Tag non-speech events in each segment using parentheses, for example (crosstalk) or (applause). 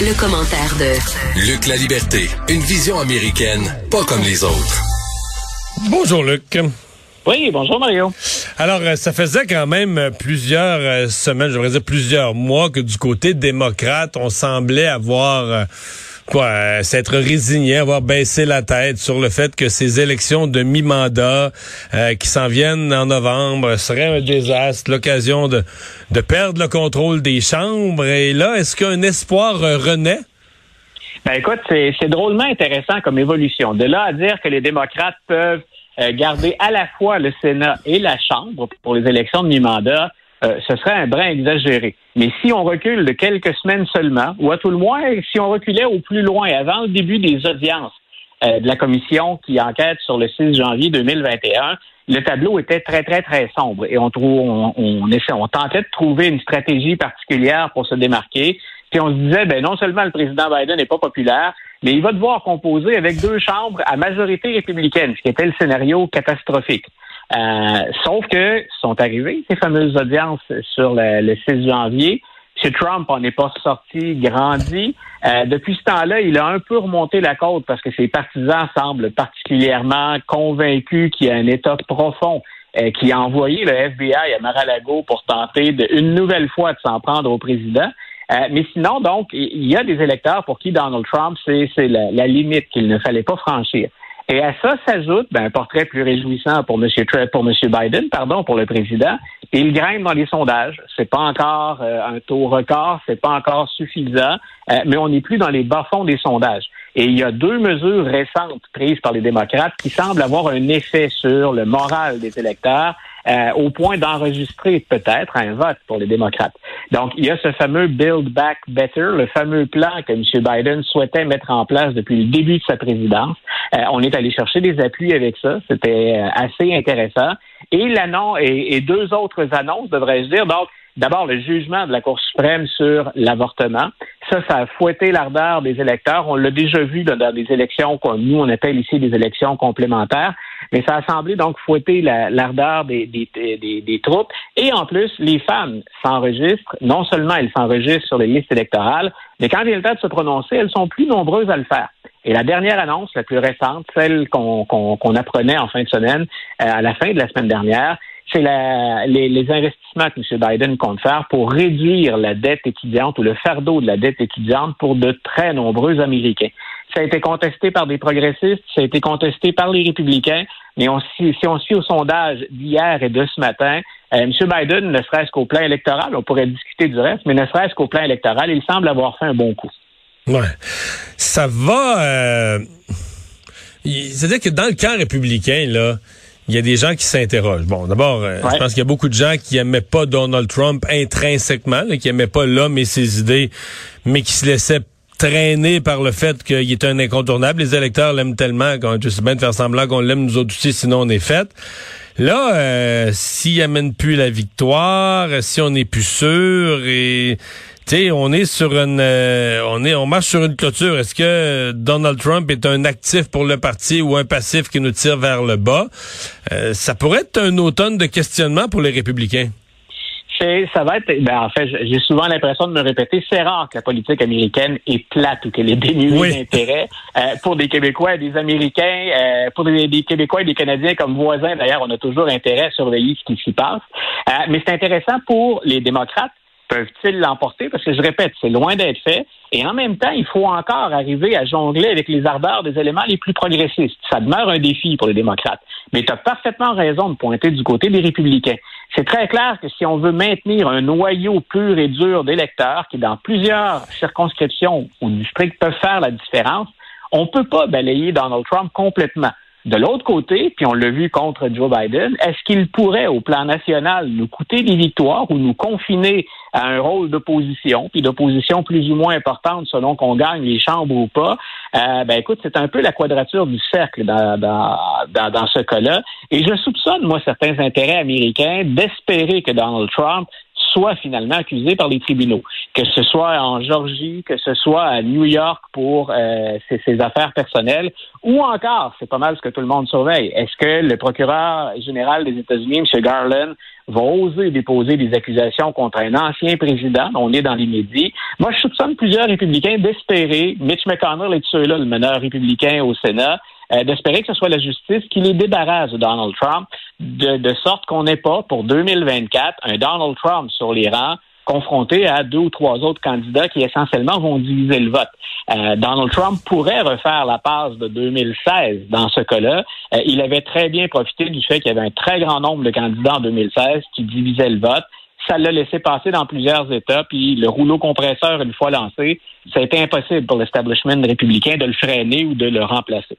Le, commentaire de Luc La Liberté, une vision américaine, pas comme les autres. Bonjour Luc. Oui, bonjour Mario. Alors, euh, ça faisait quand même euh, plusieurs euh, semaines, je devrais dire plusieurs mois, que du côté démocrate, on semblait avoir quoi, s'être résigné, avoir baissé la tête sur le fait que ces élections de mi-mandat qui s'en viennent en novembre seraient un désastre, l'occasion de, de perdre le contrôle des chambres. Et là, est-ce qu'un espoir renaît? Ben écoute, c'est drôlement intéressant comme évolution. De là à dire que les démocrates peuvent euh, garder à la fois le Sénat et la Chambre pour les élections de mi-mandat, euh, ce serait un brin exagéré. Mais si on recule de quelques semaines seulement, ou à tout le moins, si on reculait au plus loin, avant le début des audiences euh, de la commission qui enquête sur le 6 janvier 2021, le tableau était très, très, très sombre. Et on, trouve, on, on, tentait de trouver une stratégie particulière pour se démarquer. Puis on se disait, ben non seulement le président Biden n'est pas populaire, mais il va devoir composer avec deux chambres à majorité républicaine, ce qui était le scénario catastrophique. Euh, sauf que sont arrivées ces fameuses audiences sur le, 6 janvier. M. Trump en est pas sorti grandi. Euh, depuis ce temps-là, il a un peu remonté la côte parce que ses partisans semblent particulièrement convaincus qu'il y a un État profond euh, qui a envoyé le FBI à Mar-a-Lago pour tenter de, une nouvelle fois de s'en prendre au président. Euh, mais sinon, donc, il y a des électeurs pour qui Donald Trump, c'est la, limite qu'il ne fallait pas franchir. Et à ça s'ajoute ben, un portrait plus réjouissant pour M. pour M. Biden, pardon, pour le président. Il grimpe dans les sondages. C'est pas encore euh, un taux record, c'est pas encore suffisant, euh, mais on n'est plus dans les bas-fonds des sondages. Et il y a deux mesures récentes prises par les démocrates qui semblent avoir un effet sur le moral des électeurs euh, au point d'enregistrer peut-être un vote pour les démocrates. Donc, il y a ce fameux Build Back Better, le fameux plan que M. Biden souhaitait mettre en place depuis le début de sa présidence. Euh, on est allé chercher des appuis avec ça. C'était euh, assez intéressant. Et l'annonce et, deux autres annonces, devrais-je dire. Donc, D'abord, le jugement de la Cour suprême sur l'avortement. Ça, ça a fouetté l'ardeur des électeurs. On l'a déjà vu dans, des élections, comme nous, on appelle ici des élections complémentaires. Mais ça a semblé donc fouetter l'ardeur des, des, des, des, troupes. Et en plus, les femmes s'enregistrent. Non seulement elles s'enregistrent sur les listes électorales, mais quand vient le temps de se prononcer, elles sont plus nombreuses à le faire. Et la dernière annonce, la plus récente, celle qu'on apprenait en fin de semaine, euh, à la fin de la semaine dernière, c'est les, les, investissements que M. Biden compte faire pour réduire la dette étudiante ou le fardeau de la dette étudiante pour de très nombreux Américains. Ça a été contesté par des progressistes, ça a été contesté par les républicains, mais on, si, on suit au sondage d'hier et de ce matin, euh, M. Biden, ne serait-ce qu'au plan électoral, on pourrait discuter du reste, mais ne serait-ce qu'au plan électoral, il semble avoir fait un bon coup. Ouais. Ça va... Euh... C'est-à-dire que dans le camp républicain, là, il y a des gens qui s'interrogent. Bon, d'abord, euh, je pense qu'il y a beaucoup de gens qui aimaient pas Donald Trump intrinsèquement, qui aimaient pas l'homme et ses idées, mais qui se laissaient traîner par le fait qu'il est un incontournable. Les électeurs l'aiment tellement qu'on est bien de faire semblant qu'on l'aime nous autres aussi, sinon on est fait. Là, euh, s'il amène plus la victoire, si on n'est plus sûr et sais, on est sur une, euh, on est, on marche sur une clôture. Est-ce que Donald Trump est un actif pour le parti ou un passif qui nous tire vers le bas? Euh, Ça pourrait être un automne de questionnement pour les républicains. Ça va être, ben en fait, j'ai souvent l'impression de me répéter, c'est rare que la politique américaine est plate ou qu'elle est dénuée d'intérêt. Euh, pour des Québécois et des Américains, pour des, des, Québécois et des Canadiens comme voisins, d'ailleurs, on a toujours intérêt à surveiller ce qui s'y passe. mais c'est intéressant pour les démocrates peuvent-ils l'emporter? Parce que je répète, c'est loin d'être fait. Et en même temps, il faut encore arriver à jongler avec les ardeurs des éléments les plus progressistes. Ça demeure un défi pour les démocrates. Mais tu as parfaitement raison de pointer du côté des républicains. C'est très clair que si on veut maintenir un noyau pur et dur d'électeurs qui, dans plusieurs circonscriptions ou districts, peuvent faire la différence, on ne peut pas balayer Donald Trump complètement. De l'autre côté, puis on l'a vu contre Joe Biden, est-ce qu'il pourrait, au plan national, nous coûter des victoires ou nous confiner à un rôle d'opposition, puis d'opposition plus ou moins importante selon qu'on gagne les chambres ou pas? Euh, ben écoute, c'est un peu la quadrature du cercle dans, dans, dans, dans ce cas-là. Et je soupçonne, moi, certains intérêts américains d'espérer que Donald Trump soit finalement accusé par les tribunaux. que ce soit en Georgie, que ce soit à New York pour euh, ses, affaires personnelles, ou encore, c'est pas mal ce que tout le monde surveille, est-ce que le procureur général des États-Unis, M. Garland, va oser déposer des accusations contre un ancien président, on est dans l'immédiat. Moi, je soupçonne plusieurs républicains d'espérer, Mitch McConnell est ceux-là, le meneur républicain au Sénat, euh, d'espérer que ce soit la justice qui les débarrasse de Donald Trump, de, sorte qu'on n'ait pas, pour 2024, un Donald Trump sur les rangs confronté à deux ou trois autres candidats qui essentiellement vont diviser le vote. Euh, Donald Trump pourrait refaire la passe de 2016 dans ce cas-là. Euh, il avait très bien profité du fait qu'il y avait un très grand nombre de candidats en 2016 qui divisaient le vote. Ça l'a laissé passer dans plusieurs États, puis le rouleau compresseur, une fois lancé, ça a été impossible pour l'establishment républicain de le freiner ou de le remplacer.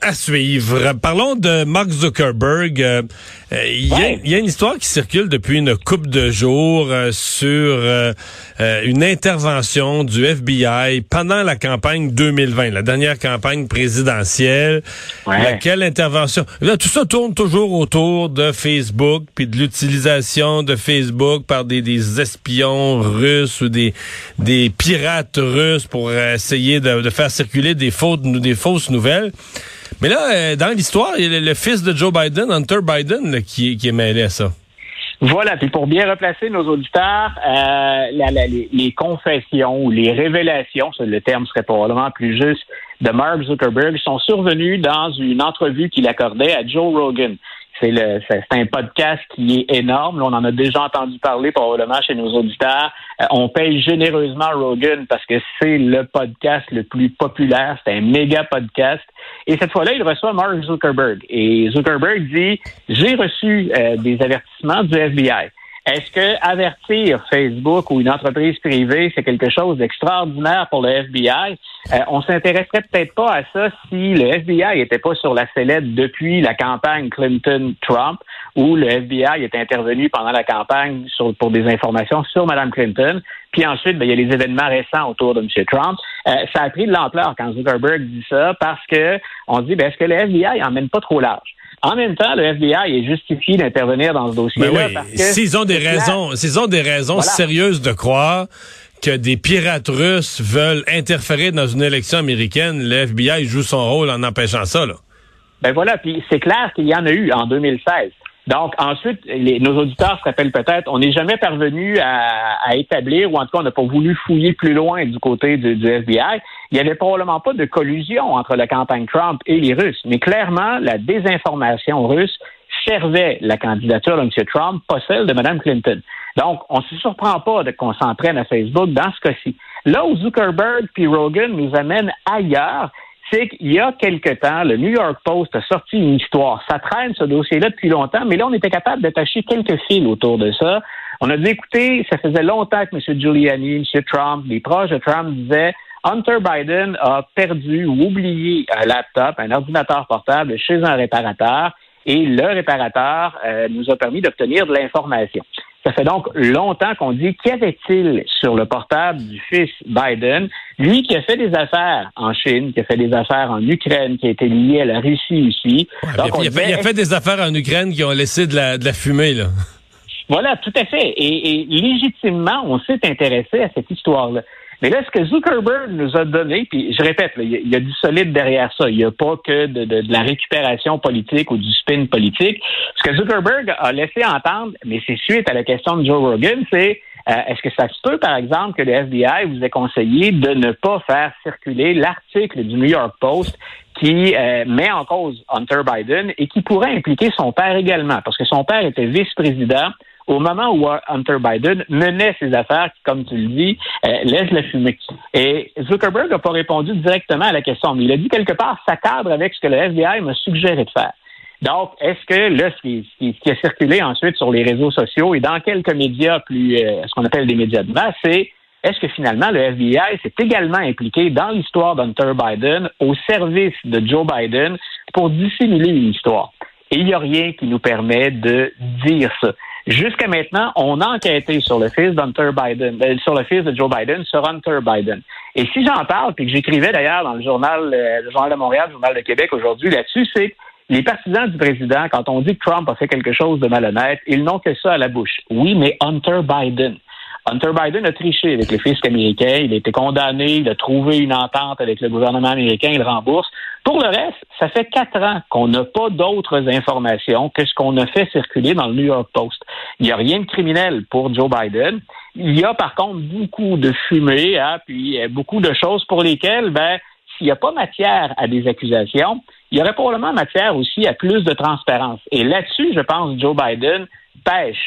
À suivre. Parlons de Mark Zuckerberg. Euh, euh, il y, a une histoire qui circule depuis une couple de jours euh, sur une intervention du FBI pendant la campagne 2020, la dernière campagne présidentielle. Quelle intervention? Là, tout ça tourne toujours autour de Facebook puis de l'utilisation de Facebook par des, des, espions russes ou des des pirates russes pour essayer de, de faire circuler des des fausses nouvelles. Mais là, euh, dans l'histoire, il y a le, fils de Joe Biden, Hunter Biden, qui, est mêlé à ça. Voilà, puis pour bien replacer nos auditeurs, euh, les, confessions ou les révélations, le terme serait probablement plus juste, de Mark Zuckerberg sont survenues dans une entrevue qu'il accordait à Joe Rogan. C'est le, un podcast qui est énorme. on en a déjà entendu parler probablement chez nos auditeurs. Euh, on paye généreusement Rogan parce que c'est le podcast le plus populaire. C'est un méga podcast. Et cette fois-là, il reçoit Mark Zuckerberg. Et Zuckerberg dit, j'ai reçu euh, des avertissements du FBI. Est-ce que avertir Facebook ou une entreprise privée, c'est quelque chose d'extraordinaire pour le FBI? Euh, on s'intéresserait peut-être pas à ça si le FBI n'était pas sur la sellette depuis la campagne Clinton-Trump, où le FBI est intervenu pendant la campagne pour des informations sur Mme Clinton. Puis ensuite, ben, il y a les événements récents autour de M. Trump. Euh, ça a pris de l'ampleur quand Zuckerberg dit ça parce que on dit, ben, est-ce que le FBI emmène pas trop large? En même temps, le FBI est justifié d'intervenir dans ce dossier-là. Ben s'ils ont des raisons, s'ils ont des raisons sérieuses de croire que des pirates russes veulent interférer dans une élection américaine, le FBI joue son rôle en empêchant ça. Là. Ben voilà, puis c'est clair qu'il y en a eu en 2016. Donc, ensuite, nos auditeurs se rappellent peut-être, on n'est jamais parvenu à, établir, ou en tout cas, on n'a pas voulu fouiller plus loin du côté du, FBI. Il n'y avait probablement pas de collusion entre la campagne Trump et les Russes, mais clairement, la désinformation russe servait la candidature de M. Trump, pas celle de Mme Clinton. Donc, on ne se surprend pas de qu'on s'entraîne à Facebook dans ce cas-ci. Là où Zuckerberg puis Rogan nous amènent ailleurs, qu'il y a quelque temps, le New York Post a sorti une histoire. Ça traîne ce dossier-là depuis longtemps, mais là, on était capable d'attacher quelques fils autour de ça. On a dit, écoutez, ça faisait longtemps que M. Giuliani, M. Trump, les proches de Trump disaient Hunter Biden a perdu ou oublié un laptop, un ordinateur portable chez un réparateur et le réparateur euh, nous a permis d'obtenir de l'information. Ça fait donc longtemps qu'on dit qu'y avait-il sur le portable du fils Biden, lui qui a fait des affaires en Chine, qui a fait des affaires en Ukraine, qui a été lié à la Russie aussi. il, a fait, des affaires en Ukraine qui ont laissé de la, de la fumée, là. Voilà, tout à fait. Et, et légitimement, on s'est intéressé à cette histoire-là. Mais là, ce que Zuckerberg nous a donné, puis je répète, il y, a du solide derrière ça. Il n'y a pas que de, la récupération politique ou du spin politique. Ce que Zuckerberg a laissé entendre, mais c'est suite à la question de Joe Rogan, c'est euh, est-ce que ça se peut, par exemple, que le FBI vous ait conseillé de ne pas faire circuler l'article du New York Post qui euh, met en cause Hunter Biden et qui pourrait impliquer son père également, parce que son père était vice-président au moment où Hunter Biden menait ses affaires, comme tu le dis, euh, laisse la fumée. Et Zuckerberg n'a pas répondu directement à la question, mais il a dit quelque part, ça cadre avec ce que le FBI m'a suggéré de faire. Donc, est-ce que là, ce qui, a circulé ensuite sur les réseaux sociaux et dans quelques médias plus, euh, ce qu'on appelle des médias de masse, c'est est-ce que finalement le FBI s'est également impliqué dans l'histoire d'Hunter Biden au service de Joe Biden pour dissimuler une histoire? Et il n'y a rien qui nous permet de dire ça. Jusqu'à maintenant, on a enquêté sur le fils d'Hunter Biden, euh, sur le fils de Joe Biden, sur Hunter Biden. Et si j'en parle, puis que j'écrivais d'ailleurs dans le journal, euh, le journal de Montréal, le journal de Québec aujourd'hui là-dessus, c'est les partisans du président, quand on dit que Trump a fait quelque chose de malhonnête, ils n'ont que ça à la bouche. Oui, mais Hunter Biden. Hunter Biden a triché avec le fisc américain, il a été condamné, il a trouvé une entente avec le gouvernement américain, il rembourse. Pour le reste, ça fait quatre ans qu'on n'a pas d'autres informations que ce qu'on a fait circuler dans le New York Post. Il n'y a rien de criminel pour Joe Biden. Il y a par contre beaucoup de fumée, hein, puis euh, beaucoup de choses pour lesquelles, ben, s'il n'y a pas matière à des accusations, il y aurait probablement matière aussi à plus de transparence. Et là-dessus, je pense, Joe Biden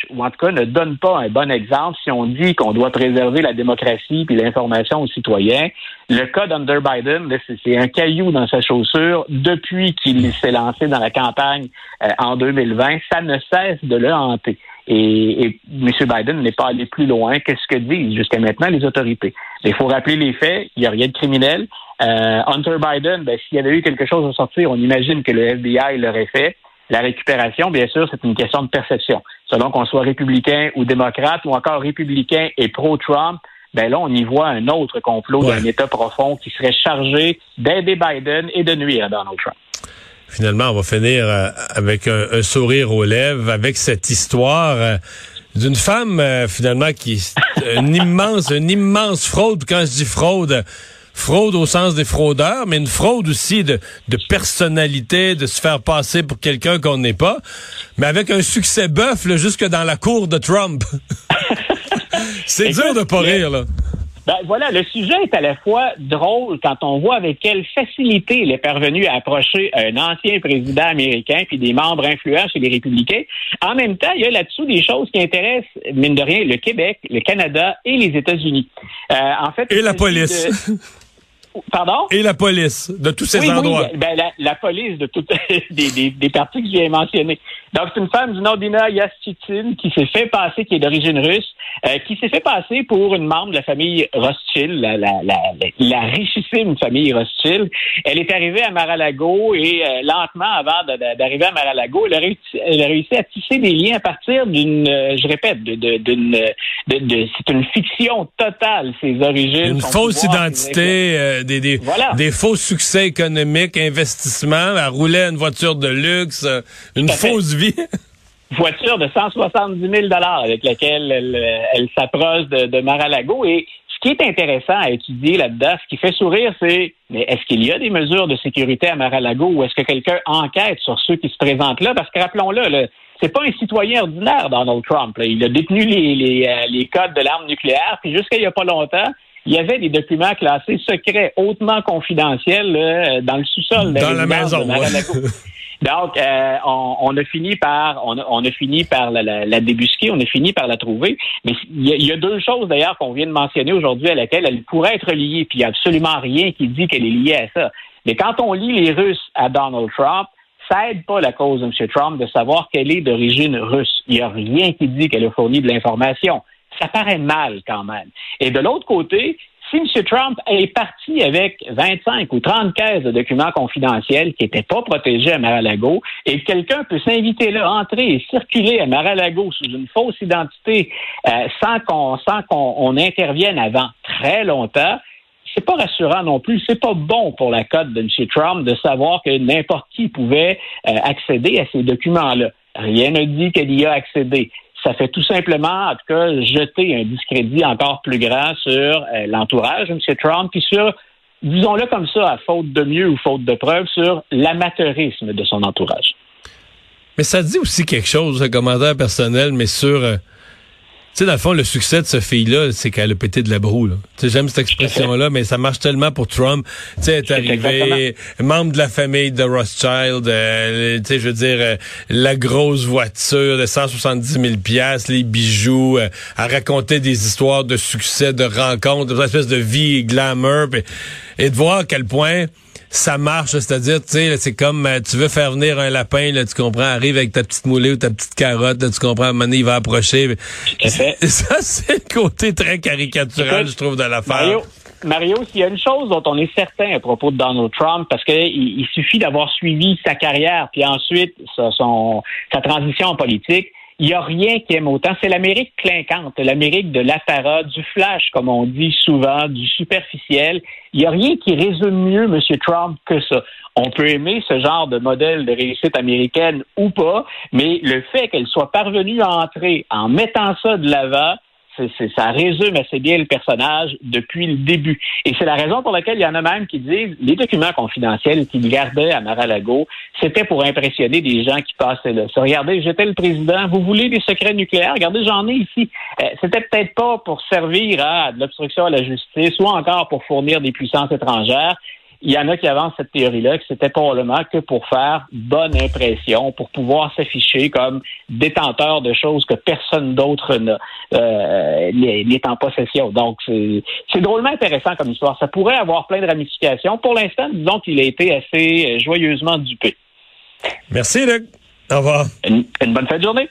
ou en tout cas ne donne pas un bon exemple si on dit qu'on doit préserver la démocratie puis l'information aux citoyens. Le cas d'Under Biden, c'est un caillou dans sa chaussure depuis qu'il s'est lancé dans la campagne euh, en 2020. Ça ne cesse de le hanter. Et, et M. Biden n'est pas allé plus loin que ce que disent jusqu'à maintenant les autorités. Il faut rappeler les faits, il n'y a rien de criminel. Euh, Hunter Biden, ben, s'il y avait eu quelque chose à sortir, on imagine que le FBI l'aurait fait. La récupération, bien sûr, c'est une question de perception. Selon qu'on soit républicain ou démocrate ou encore républicain et pro-Trump, ben là, on y voit un autre complot d'un État profond qui serait chargé d'aider Biden et de nuire à Donald Trump. Finalement, on va finir euh, avec un, sourire aux lèvres, avec cette histoire euh, d'une femme, euh, finalement, qui est (laughs) une immense, une immense fraude. Quand je dis fraude, fraude au sens des fraudeurs, mais une fraude aussi de, de personnalité, de se faire passer pour quelqu'un qu'on n'est pas, mais avec un succès bœuf jusque dans la cour de Trump. (laughs) C'est dur de pas rire, là. Ben, voilà, le sujet est à la fois drôle quand on voit avec quelle facilité il est parvenu à approcher un ancien président américain puis des membres influents chez les républicains. En même temps, il y a là-dessous des choses qui intéressent, mine de rien, le Québec, le Canada et les États-Unis. Euh, en fait, et la police. (laughs) Pardon? Et la police de tous ces endroits. Oui, ben, la, la, police de toutes (laughs) des, des, des, partis que j'ai mentionnés. Donc, c'est une femme du nom d'Ina Yastitin qui s'est fait passer, qui est d'origine russe, euh, qui s'est fait passer pour une membre de la famille Rothschild, la, la, la, la richissime famille Rothschild. Elle est arrivée à Mar-a-Lago et euh, lentement, avant d'arriver à Mar-a-Lago, elle, a réussi, elle a réussi à tisser des liens à partir d'une, euh, je répète, d'une, de, de, de, c'est une fiction totale, ses origines. Une fausse identité des, des, des, faux succès économiques, investissements, elle roulait une voiture de luxe, euh, une fausse vie. (laughs) voiture de 170 000 avec laquelle elle, s'approche de, de Mar-a-Lago. Et ce qui est intéressant à étudier là-dedans, ce qui fait sourire, c'est mais est-ce qu'il y a des mesures de sécurité à Mar-a-Lago ou est-ce que quelqu'un enquête sur ceux qui se présentent là? Parce que rappelons-le, le, c'est pas un citoyen ordinaire, Donald Trump. Il a détenu les, les, euh, les codes de l'arme nucléaire, puis jusqu'à il y a pas longtemps, il y avait des documents classés secrets, hautement confidentiels, dans le sous-sol dans la maison. Donc, euh, on, a fini par, on a, fini par la, débusquer, on a fini par la trouver. Mais il y a, deux choses d'ailleurs qu'on vient de mentionner aujourd'hui à laquelle elle pourrait être liée, puis il n'y a absolument rien qui dit qu'elle est liée à ça. Mais quand on lit les Russes à Donald Trump, ça aide pas la cause de M. Trump de savoir qu'elle est d'origine russe. Il n'y a rien qui dit qu'elle a fourni de l'information ça paraît mal quand même. Et de l'autre côté, si M. Trump est parti avec 25 ou 30 caisses de documents confidentiels qui n'étaient pas protégés à Mar-a-Lago et que quelqu'un peut s'inviter là, entrer et circuler à Mar-a-Lago sous une fausse identité euh, sans qu'on sans qu'on intervienne avant très longtemps, c'est pas rassurant non plus. C'est pas bon pour la cote de M. Trump de savoir que n'importe qui pouvait euh, accéder à ces documents-là. Rien ne dit qu'elle y a accédé ça fait tout simplement, en tout cas, jeter un discrédit encore plus grand sur euh, l'entourage de M. Trump, puis sur, disons-le comme ça, à faute de mieux ou faute de preuves, sur l'amateurisme de son entourage. Mais ça dit aussi quelque chose, un commentaire personnel, mais sur euh, sais, dans le fond, le succès de ce fille-là, c'est qu'elle a pété de la broue. Tu sais, j'aime cette expression-là, mais ça marche tellement pour Trump. Tu est arrivée, membre de la famille de Rothschild, euh, tu sais, je veux dire, euh, la grosse voiture de 170 000 piastres, les bijoux, euh, à raconter des histoires de succès, de rencontres, de espèce de vie glamour, et de voir à quel point ça marche, c'est-à-dire, tu sais, c'est comme euh, tu veux faire venir un lapin, là, tu comprends, arrive avec ta petite moulée ou ta petite carotte, là, tu comprends, à un moment donné, il va approcher. (laughs) Ça, c'est le côté très caricatural, je trouve, de l'affaire. Mario, Mario, s'il y a une chose dont on est certain à propos de Donald Trump, parce qu'il il suffit d'avoir suivi sa carrière, puis ensuite sa, son, sa transition en politique, il n'y a rien qui aime autant. C'est l'Amérique clinquante, l'Amérique de l'apparat, du flash, comme on dit souvent, du superficiel. Il n'y a rien qui résume mieux M. Trump que ça. On peut aimer ce genre de modèle de réussite américaine ou pas, mais le fait qu'elle soit parvenue à entrer en mettant ça de l'avant, ça résume assez bien le personnage depuis le début. Et c'est la raison pour laquelle il y en a même qui disent les documents confidentiels qu'il gardait à Mar-a-Lago, c'était pour impressionner des gens qui passaient là. Regardez, j'étais le président, vous voulez des secrets nucléaires? Regardez, j'en ai ici. Euh, c'était peut-être pas pour servir à de l'obstruction à la justice ou encore pour fournir des puissances étrangères il y en a qui avancent cette théorie-là que c'était probablement que pour faire bonne impression, pour pouvoir s'afficher comme détenteur de choses que personne d'autre euh, n'est en possession. Donc, c'est drôlement intéressant comme histoire. Ça pourrait avoir plein de ramifications. Pour l'instant, disons qu'il a été assez joyeusement dupé. Merci, Luc. Au revoir. une bonne fin de journée.